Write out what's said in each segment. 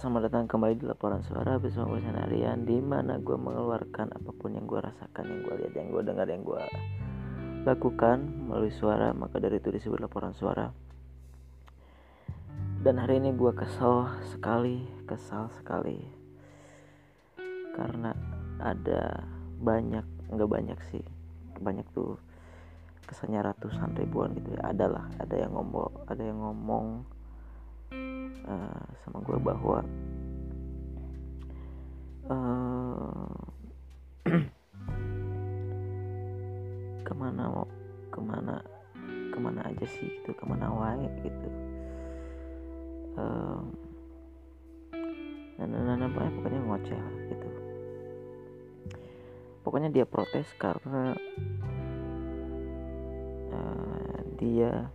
selamat datang kembali di laporan suara bersama gue Sanarian di mana gue mengeluarkan apa pun yang gue rasakan, yang gue lihat, yang gue dengar, yang gue lakukan melalui suara. Maka dari itu disebut laporan suara. Dan hari ini gue kesal sekali, kesal sekali karena ada banyak, nggak banyak sih, banyak tuh kesannya ratusan ribuan gitu ya. Adalah, ada yang ngomong, ada yang ngomong uh, sama gue bahwa uh, ke mana ke mana ke mana aja sih gitu ke mana wae gitu. Um, nah, nah, nah, nah, pokoknya ngoceh gitu. Pokoknya dia protes karena uh, dia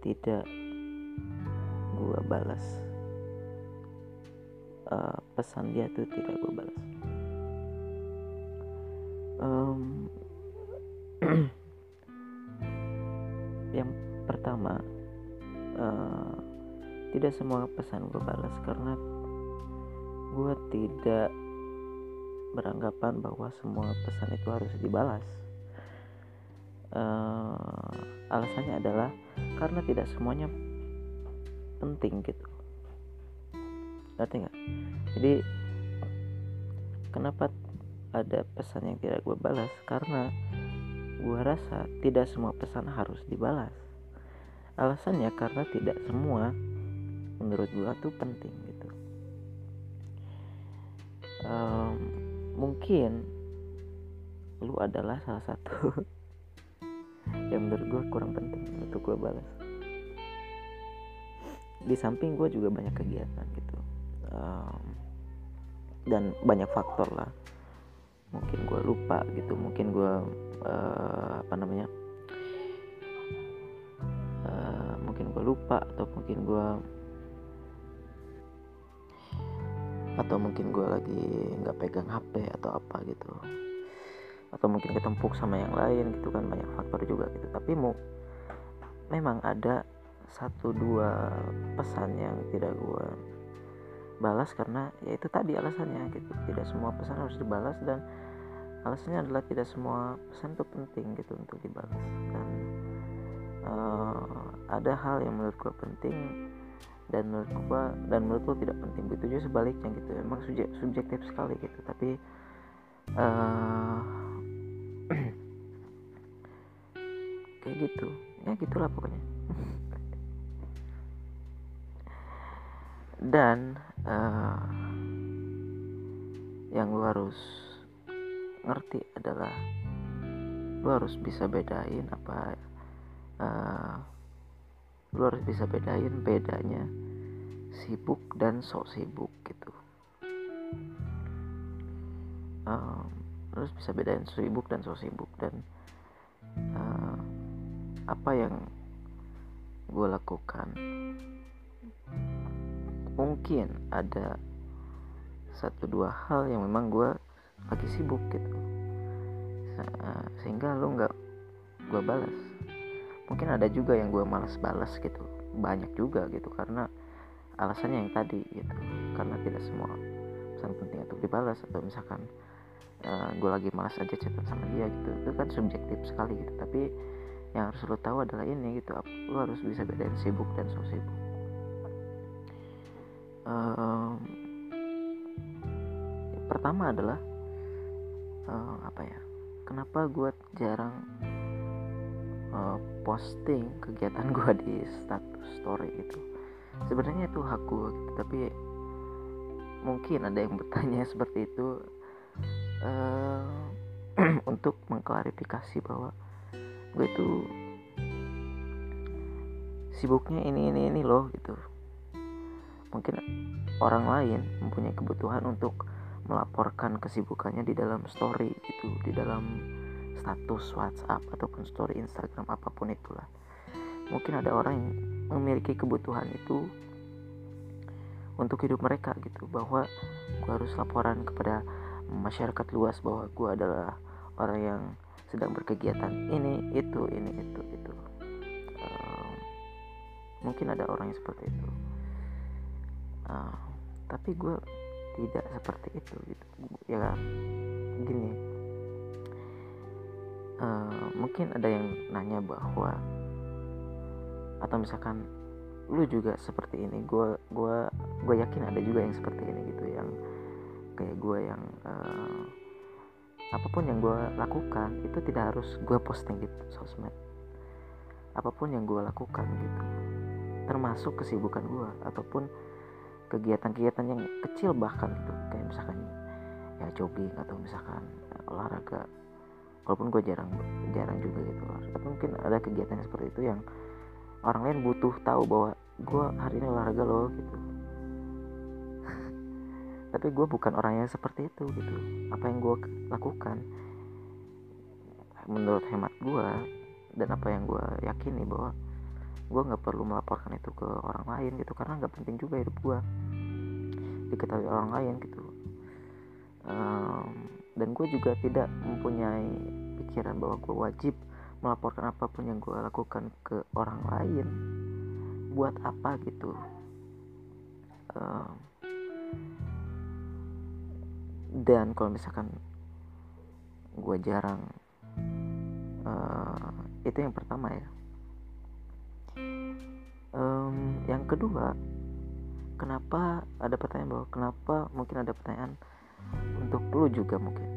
tidak gue balas. Uh, pesan dia tuh tidak gue balas. Um, yang pertama uh, tidak semua pesan gue balas karena gue tidak beranggapan bahwa semua pesan itu harus dibalas. Uh, alasannya adalah karena tidak semuanya penting gitu. Ngerti nggak? Jadi kenapa ada pesan yang tidak gue balas? Karena gue rasa tidak semua pesan harus dibalas. Alasannya karena tidak semua menurut gue tuh penting gitu. Um, mungkin lu adalah salah satu yang menurut gue kurang penting untuk gue balas di samping gue juga banyak kegiatan gitu. Um, dan banyak faktor lah. Mungkin gue lupa gitu mungkin gue uh, apa namanya uh, mungkin gue lupa atau mungkin gue atau mungkin gue lagi nggak pegang HP atau apa gitu. Atau mungkin ketempuk sama yang lain gitu kan banyak faktor juga gitu. Tapi mau memang ada satu dua pesan yang tidak gue balas karena ya itu tadi alasannya gitu. Tidak semua pesan harus dibalas dan alasannya adalah tidak semua pesan itu penting gitu untuk dibalas. Dan uh, ada hal yang menurut gue penting dan menurut gue dan menurut gue tidak penting. Begitu juga sebaliknya gitu. Emang subjek, subjektif sekali gitu. Tapi uh, kayak gitu. Ya gitulah pokoknya dan uh, yang lu harus ngerti adalah lu harus bisa bedain apa uh, lu harus bisa bedain bedanya sibuk dan sok sibuk gitu. Lu harus bisa bedain sibuk dan sok sibuk dan uh, apa yang gue lakukan mungkin ada satu dua hal yang memang gue lagi sibuk gitu. Sehingga lo nggak gue balas. Mungkin ada juga yang gue malas balas gitu. Banyak juga gitu karena alasannya yang tadi gitu. Karena tidak semua pesan penting untuk dibalas atau misalkan uh, gue lagi malas aja chatan sama dia gitu. Itu kan subjektif sekali gitu. Tapi yang harus lo tahu adalah ini gitu. Lo harus bisa bedain sibuk dan so sibuk um, pertama adalah uh, apa ya kenapa gue jarang uh, posting kegiatan gue di status story itu sebenarnya itu hak gue gitu tapi mungkin ada yang bertanya seperti itu uh, untuk mengklarifikasi bahwa gue itu sibuknya ini ini ini loh gitu mungkin orang lain mempunyai kebutuhan untuk melaporkan kesibukannya di dalam story itu di dalam status WhatsApp ataupun story Instagram apa pun itulah. Mungkin ada orang yang memiliki kebutuhan itu untuk hidup mereka gitu bahwa gue harus laporan kepada masyarakat luas bahwa gue adalah orang yang sedang berkegiatan ini itu ini itu itu. Uh, mungkin ada orang yang seperti itu uh, tapi gue tidak seperti itu gitu. Ya gini. Uh, mungkin ada yang nanya bahwa atau misalkan lu juga seperti ini gue gua gue yakin ada juga yang seperti ini gitu yang kayak gue yang uh, apa pun yang gue lakukan itu tidak harus gue posting di sosmed. Apa pun yang gue lakukan gitu. Termasuk kesibukan gue ataupun kegiatan-kegiatan yang kecil bahkan gitu. Kayak misalkan ya jogging atau misalkan ya, olahraga. Walaupun gue jarang jarang juga gitu tapi mungkin ada kegiatan seperti itu yang orang lain butuh tahu bahwa gue hari ini olahraga loh gitu. Tapi gue bukan orang yang seperti itu gitu. Apa yang gue lakukan menurut hemat gue dan apa yang gue yakini bahwa gue nggak perlu melaporkan itu ke orang lain gitu karena nggak penting juga hidup gue diketahui orang lain gitu. Um, dan gue juga tidak mempunyai pikiran bahwa gue wajib melaporkan apa pun yang gue lakukan ke orang lain. Buat apa gitu? Um, dan kalau misalkan gue jarang uh, itu yang pertama ya um, yang kedua kenapa ada pertanyaan bahwa kenapa mungkin ada pertanyaan untuk lu juga mungkin?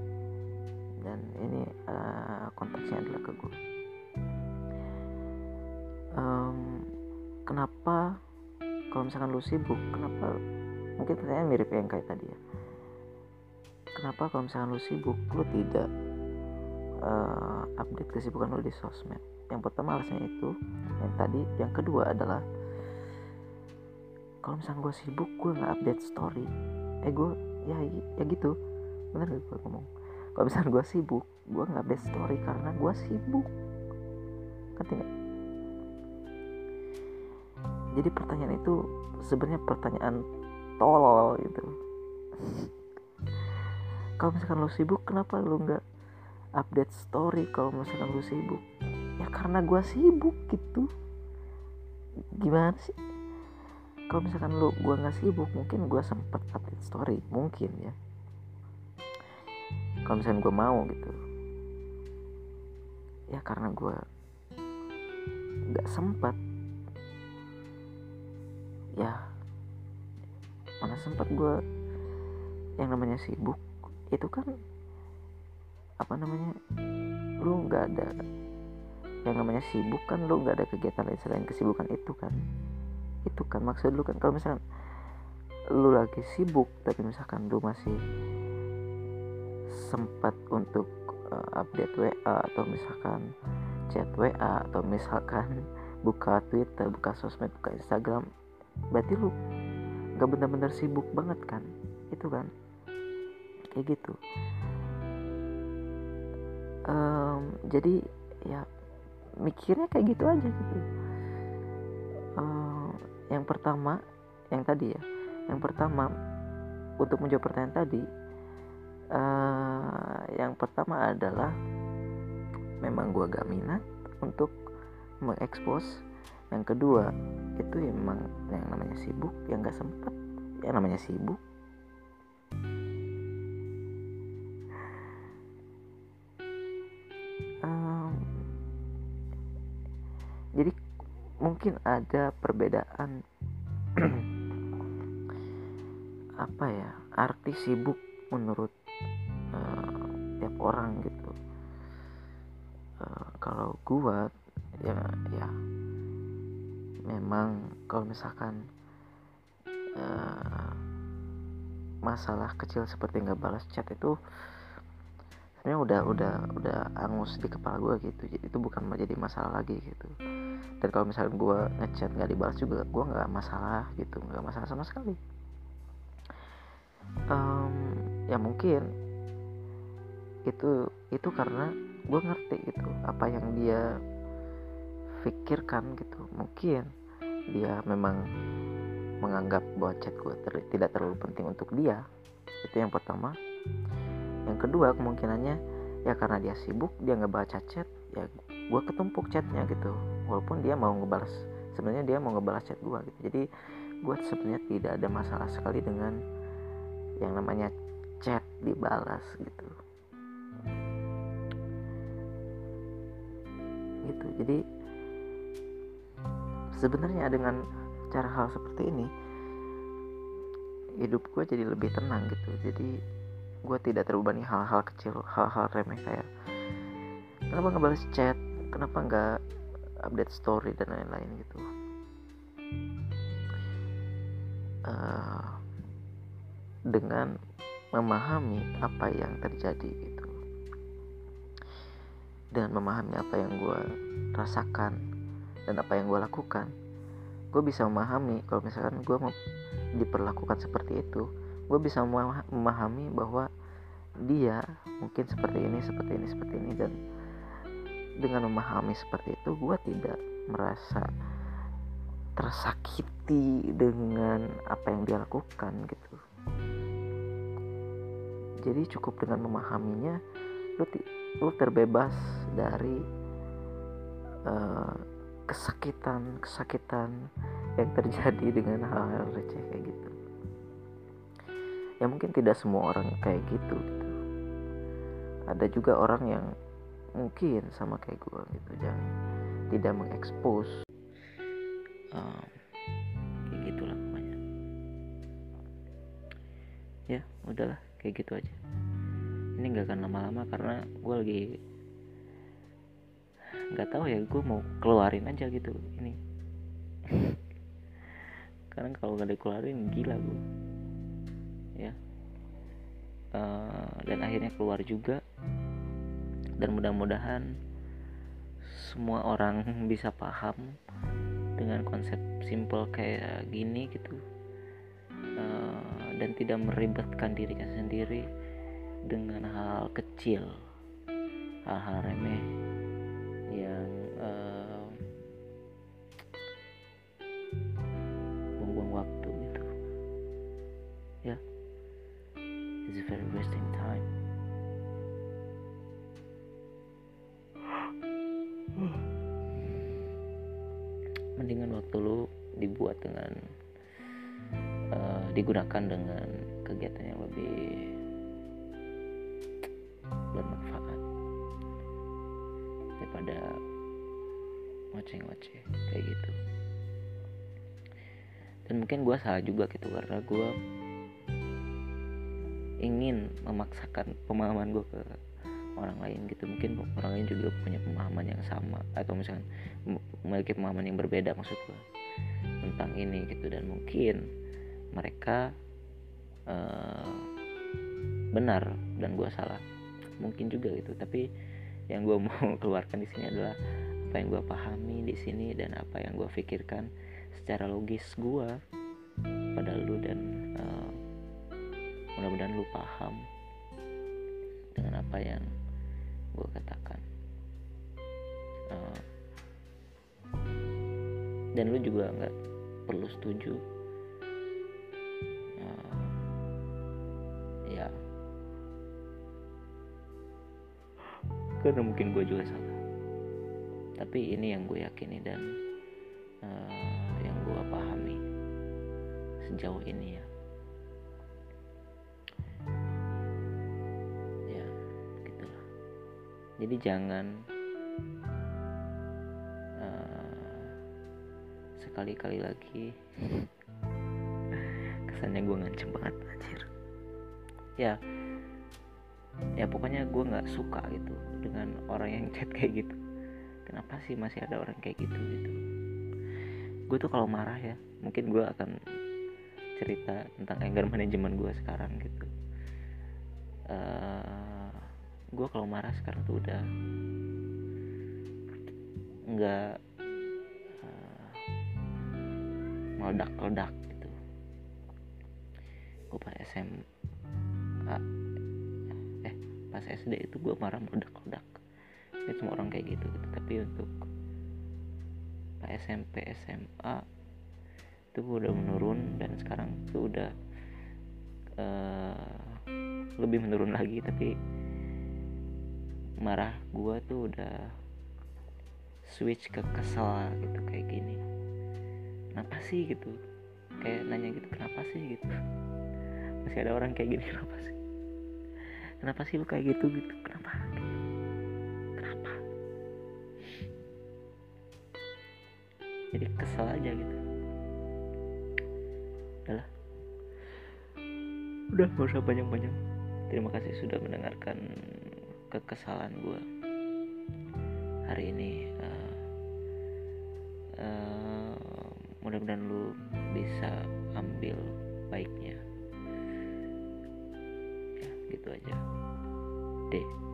Dan ini uh, konteksnya adalah ke gue um, kenapa kalau misalkan lu sibuk kenapa mungkin pertanyaan mirip yang kayak tadi ya. Kenapa kalau misalkan lu sibuk lu tidak uh, update kesibukan lu di sosmed? Yang pertama alasannya itu yang tadi yang kedua adalah kalau misalkan gue sibuk gue nggak update story. Eh gue ya ya gitu. Bener gak gue ngomong? Kalau misalkan gue sibuk gue nggak update story karena gue sibuk. Ngerti gak? jadi pertanyaan itu sebenarnya pertanyaan tolol gitu. Kalau misalkan lo sibuk kenapa lo nggak update story kalau misalkan lo sibuk? Ya karena gue sibuk gitu. Gimana sih kalau misalkan lu gue nggak sibuk mungkin gue sempet update story mungkin ya. Kalau misalkan gue mau gitu. Ya karena gue nggak sempat ya mana sempat gue yang namanya sibuk itu kan apa namanya lu nggak ada yang namanya sibuk kan lu nggak ada kegiatan lain selain kesibukan itu kan itu kan maksud lu kan. Kalau misalkan lu lagi sibuk tapi misalkan lu masih sempat untuk uh, update WA atau misalkan chat WA atau misalkan buka Twitter, buka sosmed, buka Instagram berarti lu gak bener-bener sibuk banget kan? Itu kan? Kayak gitu. Um, jadi ya mikirnya kayak gitu aja gitu. Um, yang pertama yang tadi ya yang pertama untuk menjawab pertanyaan tadi uh, yang pertama adalah memang gua gak minat untuk mengekspos. Yang kedua itu emang yang namanya sibuk yang gak sempet yang namanya sibuk. Jadi mungkin ada perbedaan apa ya arti sibuk menurut uh, tiap orang gitu. Uh, kalau gua ya ya memang kalau misalkan uh, masalah kecil seperti nggak balas chat itu sebenarnya udah udah udah angus di kepala gue gitu. Itu bukan menjadi masalah lagi gitu. Dan kalau misalnya gue ngechat nggak dibalas juga gue nggak masalah gitu. Nggak masalah sama sekali. Um, ya mungkin itu itu karena gue ngerti gitu apa yang dia pikirkan gitu. Mungkin dia memang menganggap bahwa chat gue ter tidak terlalu penting untuk dia. Itu yang pertama yang kedua kemungkinannya ya karena dia sibuk dia nggak baca chat ya gue ketumpuk chatnya gitu. Walaupun dia mau ngebalas sebenarnya dia mau ngebalas chat gue gitu. Jadi gue sebenarnya tidak ada masalah sekali dengan yang namanya chat dibalas gitu. Gitu. Jadi sebenarnya dengan cara hal seperti ini hidup gue jadi lebih tenang gitu. Jadi gue tidak terbebani hal-hal kecil hal-hal remeh kayak kenapa nggak balas chat? Kenapa nggak update story dan lain-lain? gitu. Uh, dengan memahami apa yang terjadi gitu. Dan memahami apa yang gue rasakan dan apa yang gue lakukan gue bisa memahami kalau misalkan gue diperlakukan seperti itu gue bisa memahami bahwa dia mungkin seperti ini seperti ini seperti ini dan dengan memahami seperti itu gue tidak merasa tersakiti dengan apa yang dia lakukan gitu. Jadi cukup dengan memahaminya lu lu terbebas dari uh, kesakitan kesakitan yang terjadi dengan hal-hal receh kayak gitu ya mungkin tidak semua orang kayak gitu gitu. Ada juga orang yang mungkin sama kayak gue gitu jangan tidak mengekspos. Um, kayak gitulah pokoknya. Ya udahlah kayak gitu aja. Ini nggak akan lama-lama karena gue lagi nggak tahu ya gue mau keluarin aja gitu ini. Karena kalau nggak dikeluarin gila gue ya. Uh, dan akhirnya keluar juga. Dan mudah-mudahan semua orang bisa paham dengan konsep simple kayak gini gitu. Uh, dan tidak meribetkan dirinya sendiri dengan hal kecil. Hal-hal remeh it's very wasting time. Mendingan waktu lu dibuat dengan uh, digunakan dengan kegiatan yang lebih bermanfaat daripada ngoceh-ngoceh kayak gitu. Dan mungkin gue salah juga gitu karena gue ingin memaksakan pemahaman gue ke orang lain gitu. Mungkin orang lain juga punya pemahaman yang sama atau misalkan memiliki pemahaman yang berbeda maksud gue tentang ini gitu. Dan mungkin mereka uh, benar dan gue salah. Mungkin juga gitu. Tapi yang gue mau keluarkan di sini adalah apa yang gue pahami di sini dan apa yang gue pikirkan secara logis gue mudah-mudahan lu paham dengan apa yang gue katakan. Uh, dan lu juga nggak perlu setuju. Uh, ya. Karena mungkin gue juga salah. Tapi ini yang gue yakini dan uh, yang gue pahami sejauh ini ya jadi jangan uh, sekali-kali lagi kesannya gue ngancem banget anjir. Ya ya pokoknya gue nggak suka gitu dengan orang yang chat kayak gitu. Kenapa sih masih ada orang kayak gitu gitu? Gue tuh kalau marah ya mungkin gue akan cerita tentang anger management gue sekarang gitu. Uh, gue kalau marah sekarang tuh udah nggak uh, meledak-ledak gitu. Gue pas SMA eh pas SD itu gue marah meledak-ledak. Itu semua orang kayak gitu, gitu. Tapi untuk pas SMP SMA itu gue udah menurun dan sekarang tuh udah uh, lebih menurun lagi. Tapi marah gue tuh udah switch ke kesel gitu kayak gini. Kenapa sih gitu? Kayak nanya gitu kenapa sih? gitu. Masih ada orang kayak gini kenapa sih? Kenapa sih lu kayak gitu? gitu. Kenapa? Kenapa? Jadi kesel aja gitu. Udahlah udah gak usah banyak-banyak. Terima kasih sudah mendengarkan kekesalan gue hari ini uh, uh, mudah-mudahan lu bisa ambil baiknya. Ya gitu aja. Deh